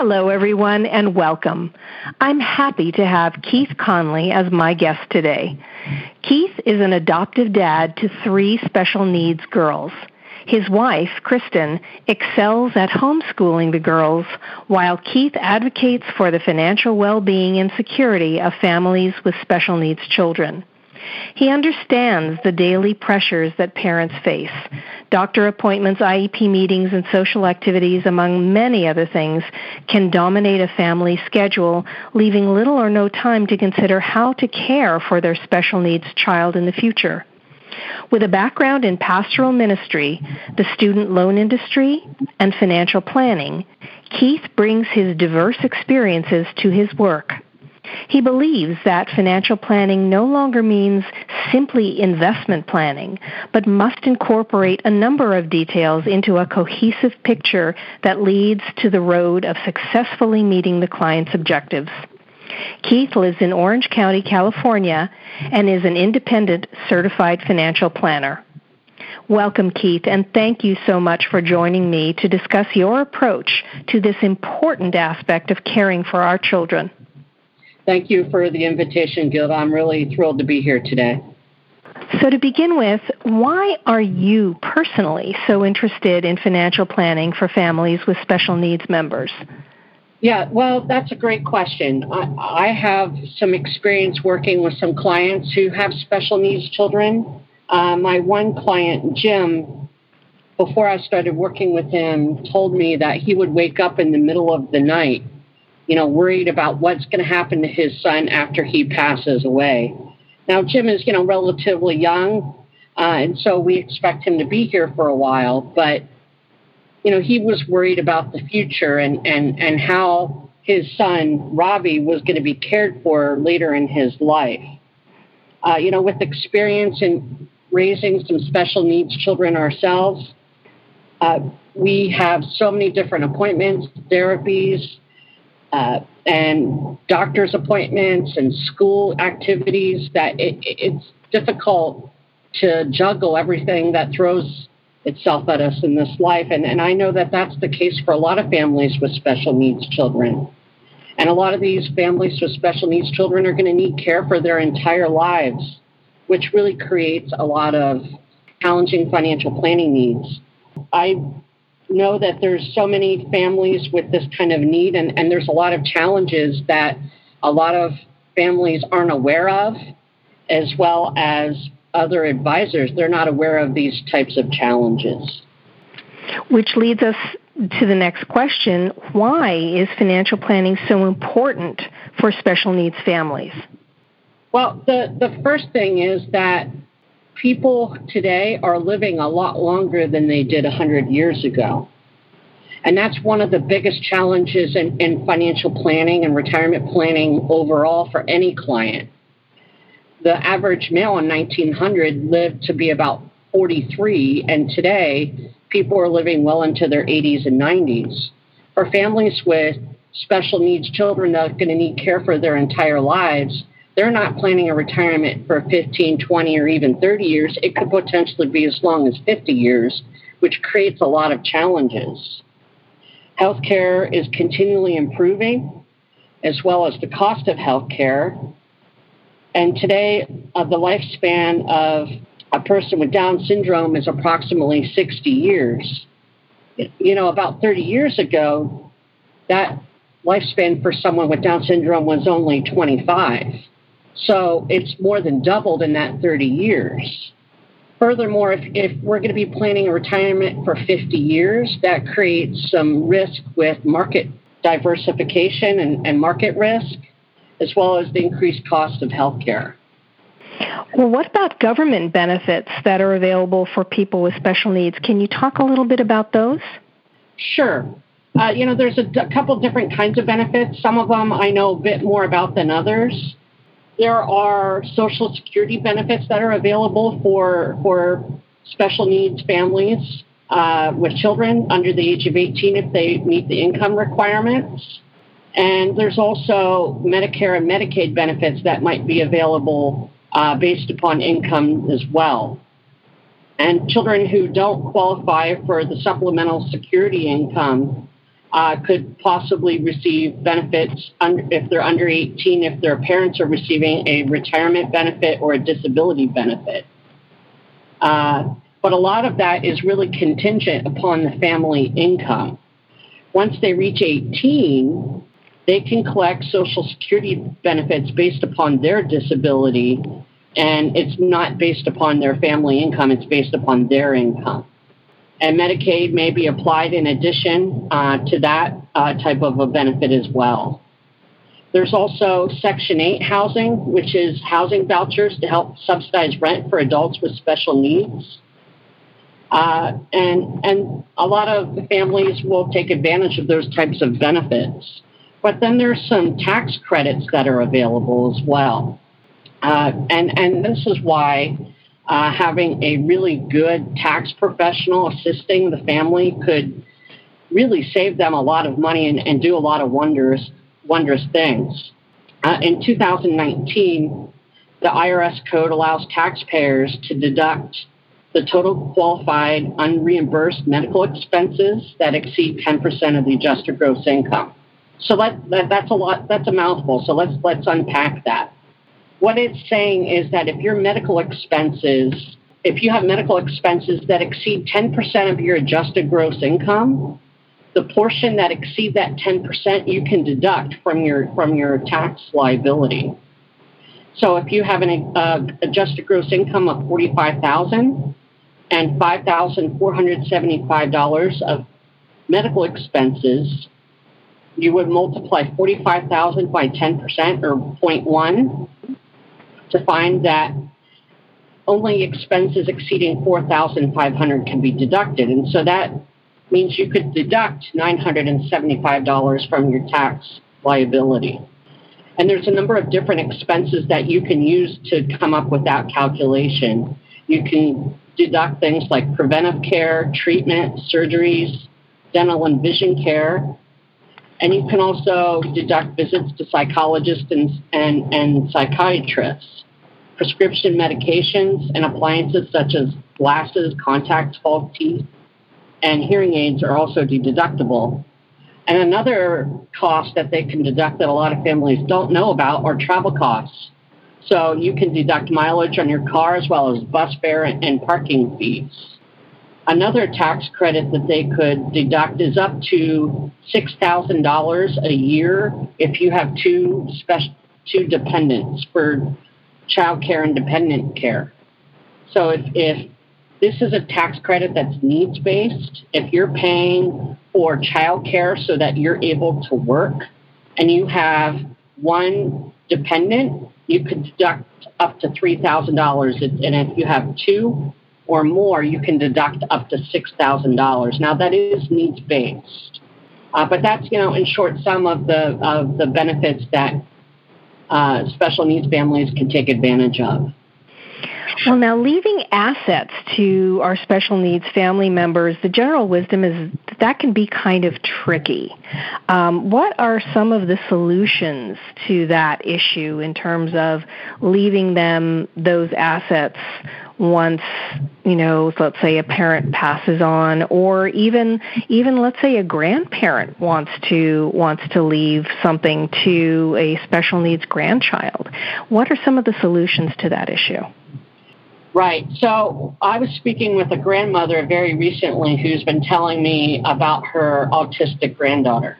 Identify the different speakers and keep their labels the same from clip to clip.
Speaker 1: Hello, everyone, and welcome. I'm happy to have Keith Conley as my guest today. Keith is an adoptive dad to three special needs girls. His wife, Kristen, excels at homeschooling the girls, while Keith advocates for the financial well being and security of families with special needs children. He understands the daily pressures that parents face. Doctor appointments, IEP meetings, and social activities, among many other things, can dominate a family schedule, leaving little or no time to consider how to care for their special needs child in the future. With a background in pastoral ministry, the student loan industry, and financial planning, Keith brings his diverse experiences to his work. He believes that financial planning no longer means simply investment planning, but must incorporate a number of details into a cohesive picture that leads to the road of successfully meeting the client's objectives. Keith lives in Orange County, California, and is an independent certified financial planner. Welcome, Keith, and thank you so much for joining me to discuss your approach to this important aspect of caring for our children.
Speaker 2: Thank you for the invitation, Gilda. I'm really thrilled to be here today.
Speaker 1: So, to begin with, why are you personally so interested in financial planning for families with special needs members?
Speaker 2: Yeah, well, that's a great question. I, I have some experience working with some clients who have special needs children. Uh, my one client, Jim, before I started working with him, told me that he would wake up in the middle of the night you know, worried about what's going to happen to his son after he passes away. Now, Jim is, you know, relatively young, uh, and so we expect him to be here for a while, but, you know, he was worried about the future and, and, and how his son, Robbie, was going to be cared for later in his life. Uh, you know, with experience in raising some special needs children ourselves, uh, we have so many different appointments, therapies, uh, and doctor's appointments and school activities that it, it's difficult to juggle everything that throws itself at us in this life. And, and I know that that's the case for a lot of families with special needs children. And a lot of these families with special needs children are going to need care for their entire lives, which really creates a lot of challenging financial planning needs. I know that there's so many families with this kind of need, and, and there's a lot of challenges that a lot of families aren't aware of, as well as other advisors. They're not aware of these types of challenges.
Speaker 1: Which leads us to the next question why is financial planning so important for special needs families?
Speaker 2: Well, the, the first thing is that people today are living a lot longer than they did 100 years ago. And that's one of the biggest challenges in, in, financial planning and retirement planning overall for any client. The average male in 1900 lived to be about 43, and today people are living well into their 80s and 90s. For families with special needs children that are going to need care for their entire lives, they're not planning a retirement for 15, 20, or even 30 years. It could potentially be as long as 50 years, which creates a lot of challenges. Healthcare is continually improving, as well as the cost of healthcare. And today, uh, the lifespan of a person with Down syndrome is approximately 60 years. You know, about 30 years ago, that lifespan for someone with Down syndrome was only 25. So it's more than doubled in that 30 years. Furthermore, if, if we're going to be planning a retirement for 50 years, that creates some risk with market diversification and, and market risk, as well as the increased cost of health care.
Speaker 1: Well, what about government benefits that are available for people with special needs? Can you talk a little bit about those?
Speaker 2: Sure. Uh, you know, there's a d- couple different kinds of benefits. Some of them I know a bit more about than others. There are Social Security benefits that are available for, for special needs families uh, with children under the age of 18 if they meet the income requirements. And there's also Medicare and Medicaid benefits that might be available uh, based upon income as well. And children who don't qualify for the supplemental security income uh, could possibly receive benefits if they're under 18, if their parents are receiving a retirement benefit or a disability benefit. Uh, but a lot of that is really contingent upon the family income. Once they reach 18, they can collect Social Security benefits based upon their disability, and it's not based upon their family income, it's based upon their income. And Medicaid may be applied in addition uh, to that uh, type of a benefit as well. There's also Section 8 housing, which is housing vouchers to help subsidize rent for adults with special needs. Uh, and and a lot of families will take advantage of those types of benefits. But then there's some tax credits that are available as well. Uh, and and this is why uh, having a really good tax professional assisting the family could really save them a lot of money and, and do a lot of wonders wondrous things. Uh, in 2019, the IRS code allows taxpayers to deduct the total qualified unreimbursed medical expenses that exceed 10% of the adjusted gross income. So that, that's a lot. That's a mouthful. So let's let's unpack that. What it's saying is that if your medical expenses, if you have medical expenses that exceed 10% of your adjusted gross income, the portion that exceed that 10% you can deduct from your from your tax liability. So if you have an uh, adjusted gross income of 45,000 and $5,475 of medical expenses, you would multiply 45,000 by 10% or 0.1 to find that only expenses exceeding 4,500 can be deducted. And so that means you could deduct $975 from your tax liability. And there's a number of different expenses that you can use to come up with that calculation. You can deduct things like preventive care, treatment, surgeries, dental and vision care, and you can also deduct visits to psychologists and, and, and psychiatrists, prescription medications and appliances such as glasses, contacts, false teeth, and hearing aids are also deductible. And another cost that they can deduct that a lot of families don't know about are travel costs. So you can deduct mileage on your car as well as bus fare and parking fees. Another tax credit that they could deduct is up to $6,000 a year if you have two special two dependents for child care and dependent care. So if, if this is a tax credit that's needs based, if you're paying for child care so that you're able to work and you have one dependent, you could deduct up to $3,000. And if you have two, or more, you can deduct up to $6,000. Now, that is needs based. Uh, but that's, you know, in short, some of the, of the benefits that uh, special needs families can take advantage of.
Speaker 1: Well, now leaving assets to our special needs family members, the general wisdom is that, can be kind of tricky. Um, what are some of the solutions to that issue in terms of leaving them those assets once you know let's say a parent passes on or even even let's say a grandparent wants to wants to leave something to a special needs grandchild what are some of the solutions to that issue
Speaker 2: Right. So I was speaking with a grandmother very recently who's been telling me about her autistic granddaughter.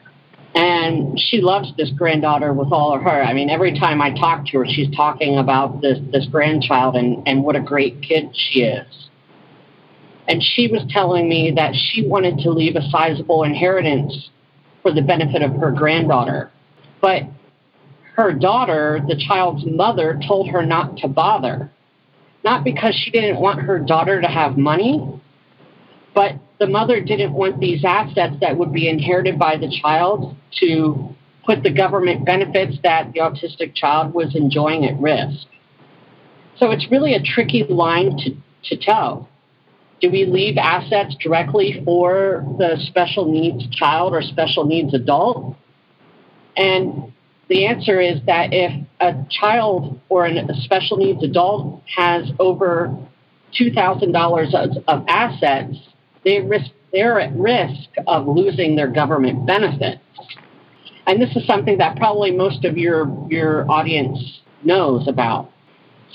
Speaker 2: And she loves this granddaughter with all of her. I mean, every time I talk to her, she's talking about this, this grandchild and, and what a great kid she is. And she was telling me that she wanted to leave a sizable inheritance for the benefit of her granddaughter. But her daughter, the child's mother, told her not to bother not mm-hmm. because she didn't want her daughter to have money, but the mother didn't want these assets that would be inherited by the child to put the government benefits that the autistic child was enjoying at risk. So it's really a tricky line to, to toe. Do we leave assets directly for the special needs child or special needs adult? And the answer is that if a child or a special needs adult has over $2,000 of, of assets, they risk they're at risk of losing their government benefits. And this is something that probably most of your, your audience knows about.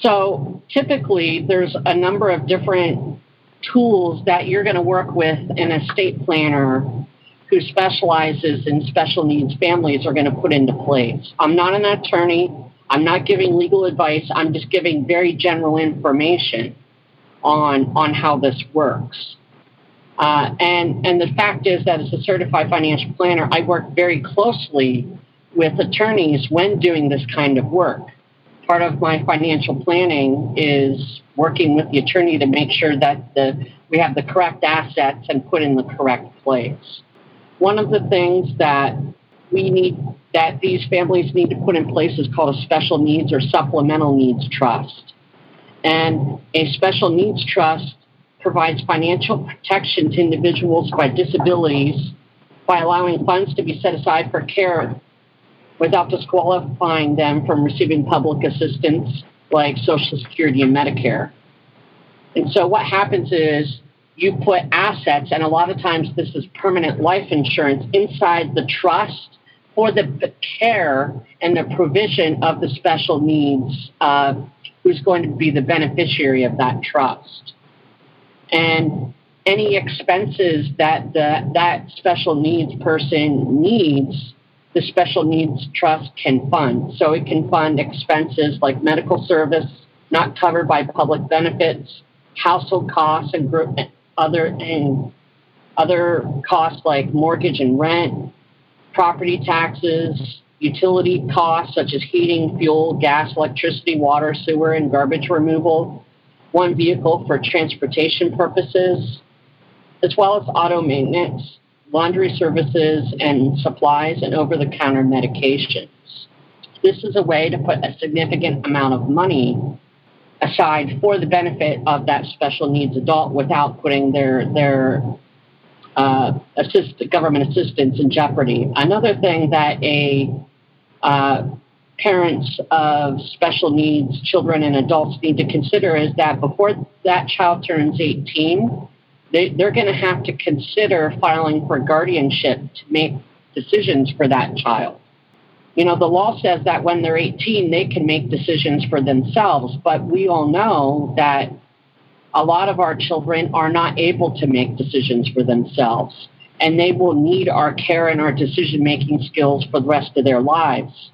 Speaker 2: So typically, there's a number of different tools that you're going to work with an estate planner who specializes in special needs families are going to put into place. I'm not an attorney. I'm not giving legal advice. I'm just giving very general information on on how this works. Uh, and and the fact is that as a certified financial planner, I work very closely with attorneys when doing this kind of work. Part of my financial planning is working with the attorney to make sure that the we have the correct assets and put in the correct place. One of the things that we need that these families need to put in place is called a special needs or supplemental needs trust. And a special needs trust provides financial protection to individuals by disabilities by allowing funds to be set aside for care without disqualifying them from receiving public assistance like Social Security and Medicare. And so what happens is you put assets, and a lot of times this is permanent life insurance, inside the trust for the care and the provision of the special needs uh, who's going to be the beneficiary of that trust. And any expenses that the, that special needs person needs, the special needs trust can fund. So it can fund expenses like medical service not covered by public benefits, household costs and group, other and other costs like mortgage and rent, property taxes, utility costs such as heating, fuel, gas, electricity, water, sewer, and garbage removal, one vehicle for transportation purposes, as well as auto maintenance, laundry services, and supplies and over the counter medications. This is a way to put a significant amount of money aside for the benefit of that special needs adult without putting their their uh, assist, government assistance in jeopardy. Another thing that a uh, parents of special needs children and adults need to consider is that before that child turns 18, they, they're going to have to consider filing for guardianship to make decisions for that child. You know, the law says that when they're 18, they can make decisions for themselves, but we all know that a lot of our children are not able to make decisions for themselves, and they will need our care and our decision making skills for the rest of their lives.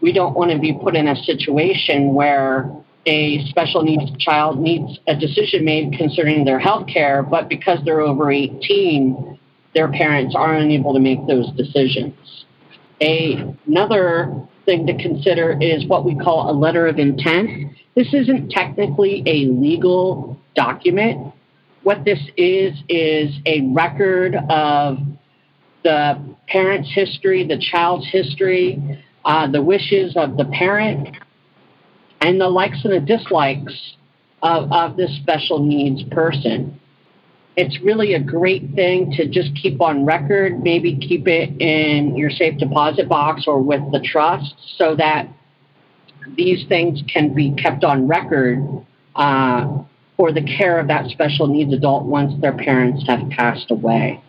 Speaker 2: We don't want to be put in a situation where a special needs child needs a decision made concerning their health care, but because they're over 18, their parents are unable to make those decisions. A, another thing to consider is what we call a letter of intent. This isn't technically a legal document. What this is, is a record of the parent's history, the child's history, uh, the wishes of the parent, and the likes and the dislikes of, of this special needs person it's really a great thing to just keep on record, maybe keep it in your safe deposit box or with the trust so that these things can be kept on record uh, for the care of that special needs adult once their parents have passed away.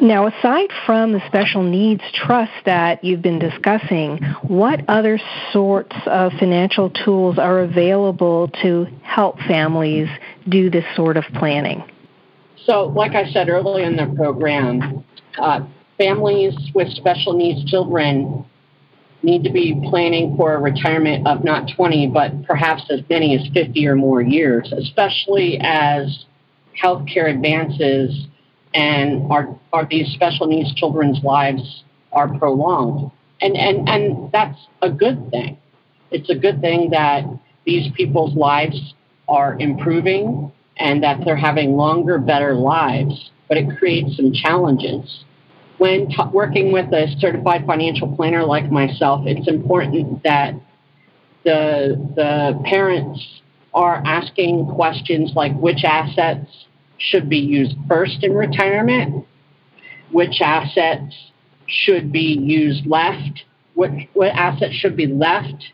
Speaker 1: Now, aside from the special needs trust that you've been discussing, what other sorts of financial tools are available to help families do this sort of planning?
Speaker 2: So, like I said earlier in the program, uh, families with special needs children need to be planning for a retirement of not 20, but perhaps as many as 50 or more years, especially as healthcare advances and our, our these special needs children's lives are prolonged. And, and, and that's a good thing. It's a good thing that these people's lives are improving and that they're having longer, better lives, but it creates some challenges. When t- working with a certified financial planner like myself, it's important that the, the parents are asking questions like which assets should be used first in retirement, which assets should be used left, what, what assets should be left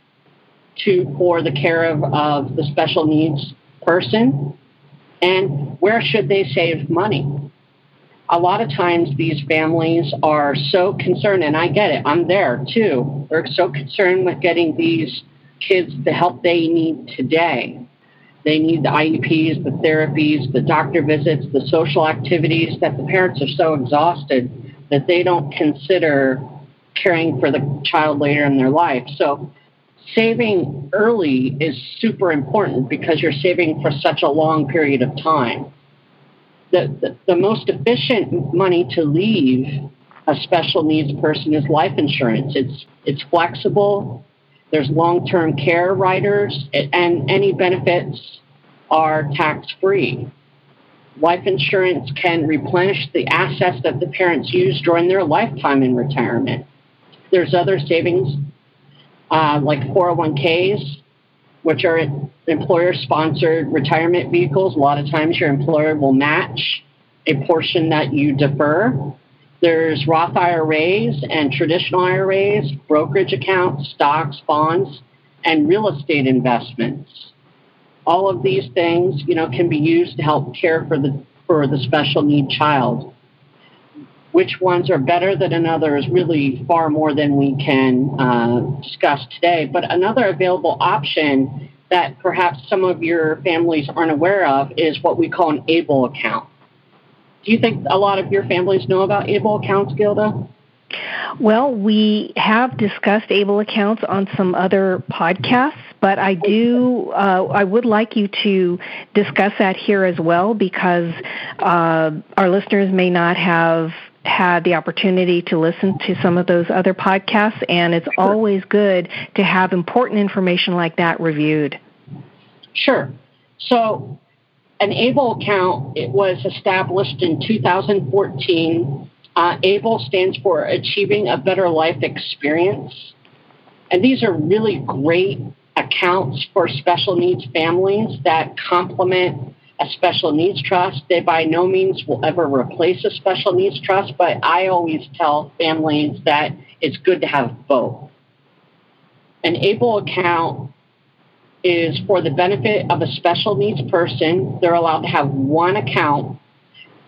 Speaker 2: to for the care of, of the special needs person, and where should they save money? a lot of times these families are so concerned, and I get it, I'm there too. They're so concerned with getting these kids the help they need today. They need the IEPs, the therapies, the doctor visits, the social activities that the parents are so exhausted that they don't consider caring for the child later in their life. So saving early is super important because you're saving for such a long period of time. The, the, the most efficient money to leave a special needs person is life insurance. It's, it's flexible, there's long term care riders, and any benefits are tax free. Life insurance can replenish the assets that the parents use during their lifetime in retirement. There's other savings uh, like 401ks, which are employer sponsored retirement vehicles. A lot of times your employer will match a portion that you defer. There's Roth IRAs and traditional IRAs, brokerage accounts, stocks, bonds, and real estate investments. All of these things, you know, can be used to help care for the for the special need child. Which ones are better than another is really far more than we can uh, discuss today. But another available option that perhaps some of your families aren't aware of is what we call an ABLE account. Do you think a lot of your families know about ABLE accounts, Gilda?
Speaker 1: Well, we have discussed ABLE accounts on some other podcasts, but I do, uh, I would like you to discuss that here as well because uh, our listeners may not have had the opportunity to listen to some of those other podcasts, and it's always good to have important information like that reviewed.
Speaker 2: Sure. So, an ABLE account it was established in 2014. Uh, ABLE stands for Achieving a Better Life Experience. And these are really great accounts for special needs families that complement a special needs trust. They by no means will ever replace a special needs trust, but I always tell families that it's good to have both. An ABLE account is for the benefit of a special needs person. They're allowed to have one account,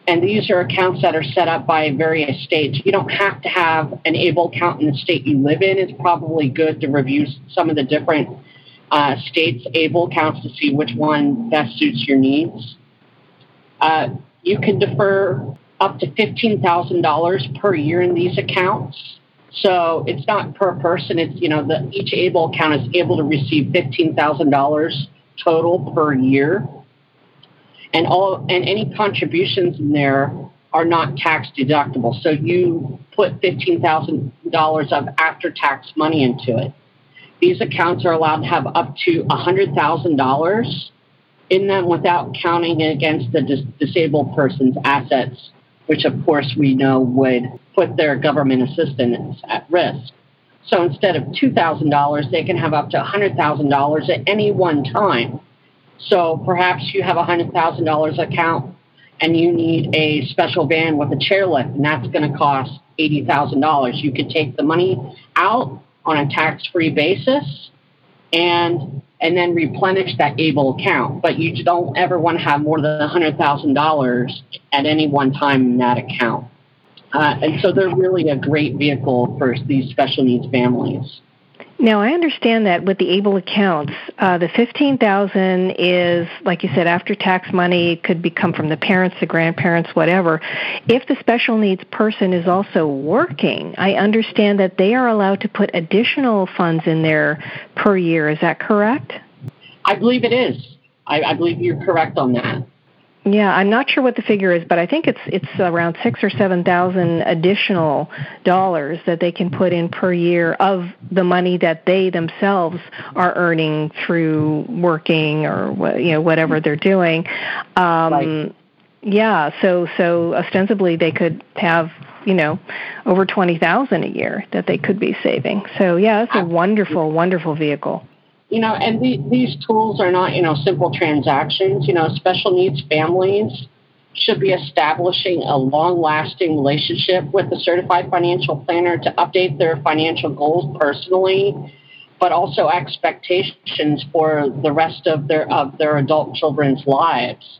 Speaker 2: and these are accounts that are set up by various states. You don't have to have an ABLE account in the state you live in. It's probably good to review some of the different uh, states' ABLE accounts to see which one best suits your needs. Uh, you can defer up to $15,000 per year in these accounts. So it's not per person. It's you know the each able account is able to receive fifteen thousand dollars total per year, and all and any contributions in there are not tax deductible. So you put fifteen thousand dollars of after tax money into it. These accounts are allowed to have up to hundred thousand dollars in them without counting against the dis- disabled person's assets which of course we know would put their government assistance at risk. So instead of $2,000, they can have up to $100,000 at any one time. So perhaps you have a $100,000 account and you need a special van with a chairlift, and that's going to cost $80,000. You could take the money out on a tax free basis and and then replenish that able account. But you don't ever want to have more than $100,000 at any one time in that account. Uh, and so they're really a great vehicle for these special needs families.
Speaker 1: Now I understand that with the able accounts, uh, the fifteen thousand is, like you said, after tax money. It could become from the parents, the grandparents, whatever. If the special needs person is also working, I understand that they are allowed to put additional funds in there per year. Is that correct?
Speaker 2: I believe it is. I, I believe you're correct on that.
Speaker 1: Yeah, I'm not sure what the figure is, but I think it's it's around six or seven thousand additional dollars that they can put in per year of the money that they themselves are earning through working or you know whatever they're doing. Um, right. Yeah, so so ostensibly they could have you know over twenty thousand a year that they could be saving. So yeah, it's a wonderful, wonderful vehicle
Speaker 2: you know, and the, these tools are not, you know, simple transactions. You know, special needs families should be establishing a long lasting relationship with a certified financial planner to update their financial goals personally, but also expectations for the rest of their of their adult children's lives.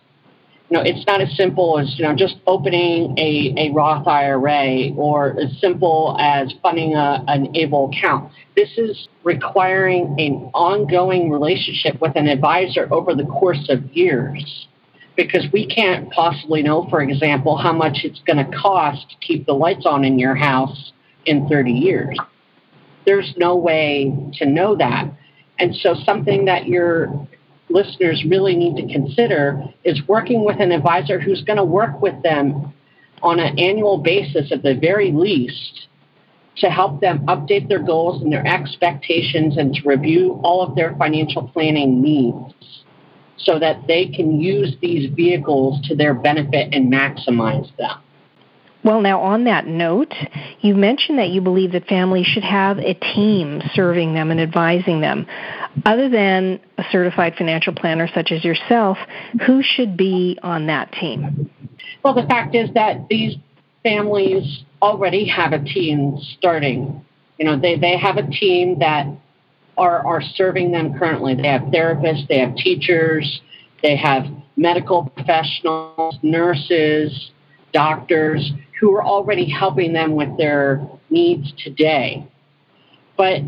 Speaker 2: You know, it's not as simple as you know just opening a, a Roth IRA or as simple as funding a, an able account. This is requiring an ongoing relationship with an advisor over the course of years because we can't possibly know, for example, how much it's going to cost to keep the lights on in your house in 30 years. There's no way to know that. And so, something that your listeners really need to consider is working with an advisor who's going to work with them on an annual basis at the very least to help them update their goals and their expectations and to review all of their financial planning needs so that they can use these vehicles to their benefit and maximize them.
Speaker 1: Well, now on that note, you mentioned that you believe that families should have a team serving them and advising them. Other than a certified financial planner such as yourself, who should be on that team?
Speaker 2: Well, the fact is that these families already have a team starting. You know, they, they have a team that are, are serving them currently. They have therapists, they have teachers, they have medical professionals, nurses, doctors who are already helping them with their needs today. But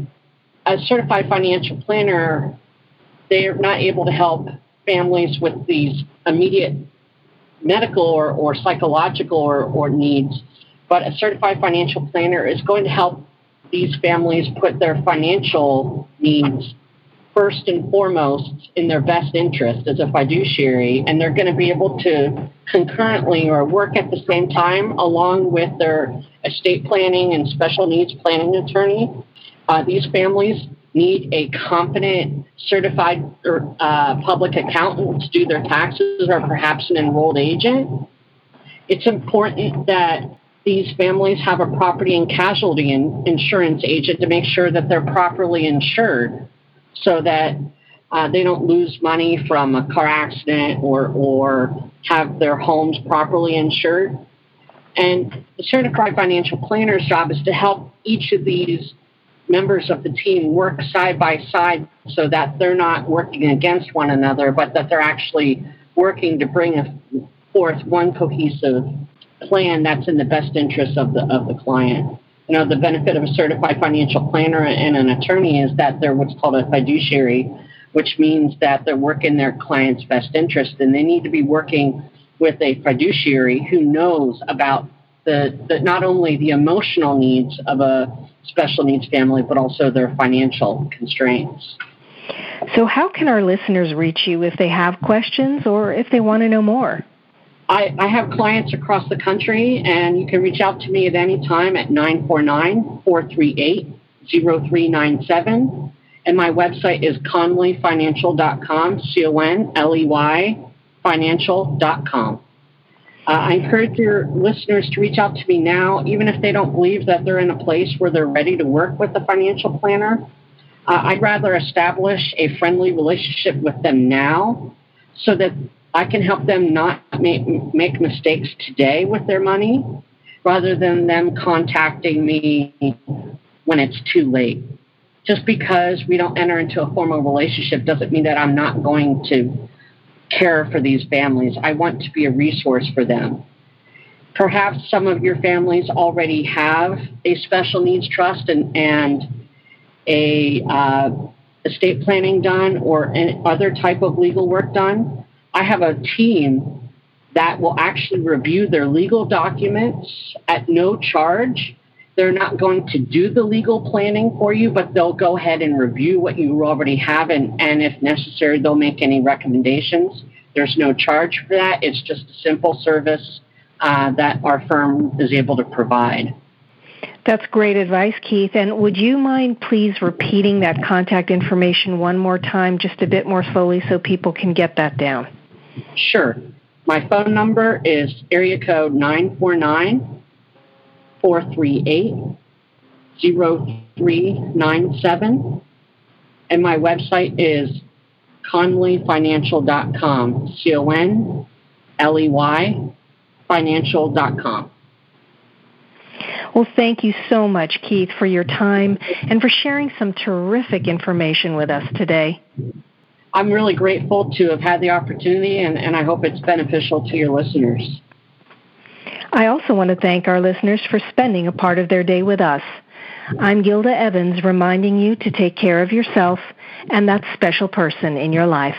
Speaker 2: a certified financial planner, they are not able to help families with these immediate medical or, or psychological or, or needs. But a certified financial planner is going to help these families put their financial needs first and foremost in their best interest as a fiduciary, and they're going to be able to concurrently or work at the same time along with their estate planning and special needs planning attorney. Uh, these families need a competent, certified uh, public accountant to do their taxes or perhaps an enrolled agent. It's important that these families have a property and casualty insurance agent to make sure that they're properly insured so that uh, they don't lose money from a car accident or, or have their homes properly insured. And the certified financial planner's job is to help each of these members of the team work side by side so that they're not working against one another, but that they're actually working to bring forth one cohesive plan that's in the best interest of the of the client. You know, the benefit of a certified financial planner and an attorney is that they're what's called a fiduciary, which means that they're working their client's best interest, and they need to be working with a fiduciary who knows about the, the not only the emotional needs of a special needs family, but also their financial constraints.
Speaker 1: So, how can our listeners reach you if they have questions or if they want to know more?
Speaker 2: I, I have clients across the country, and you can reach out to me at any time at 949 438 0397. And my website is conleyfinancial.com, C O N L E Y financial.com. Uh, I encourage your listeners to reach out to me now, even if they don't believe that they're in a place where they're ready to work with a financial planner. Uh, I'd rather establish a friendly relationship with them now so that I can help them not make, make mistakes today with their money rather than them contacting me when it's too late. Just because we don't enter into a formal relationship doesn't mean that I'm not going to care for these families. I want to be a resource for them. Perhaps some of your families already have a special needs trust and, and a uh, estate planning done or any other type of legal work done. I have a team that will actually review their legal documents at no charge. They're not going to do the legal planning for you, but they'll go ahead and review what you already have, and, and if necessary, they'll make any recommendations. There's no charge for that. It's just a simple service uh, that our firm is able to provide.
Speaker 1: That's great advice, Keith. And would you mind please repeating that contact information one more time, just a bit more slowly, so people can get that down?
Speaker 2: Sure. My phone number is area code 949 438 0397. And my website is conleyfinancial.com. C O N L E Y financial.com.
Speaker 1: Well, thank you so much, Keith, for your time and for sharing some terrific information with us today.
Speaker 2: I'm really grateful to have had the opportunity, and, and I hope it's beneficial to your listeners.
Speaker 1: I also want to thank our listeners for spending a part of their day with us. I'm Gilda Evans reminding you to take care of yourself and that special person in your life.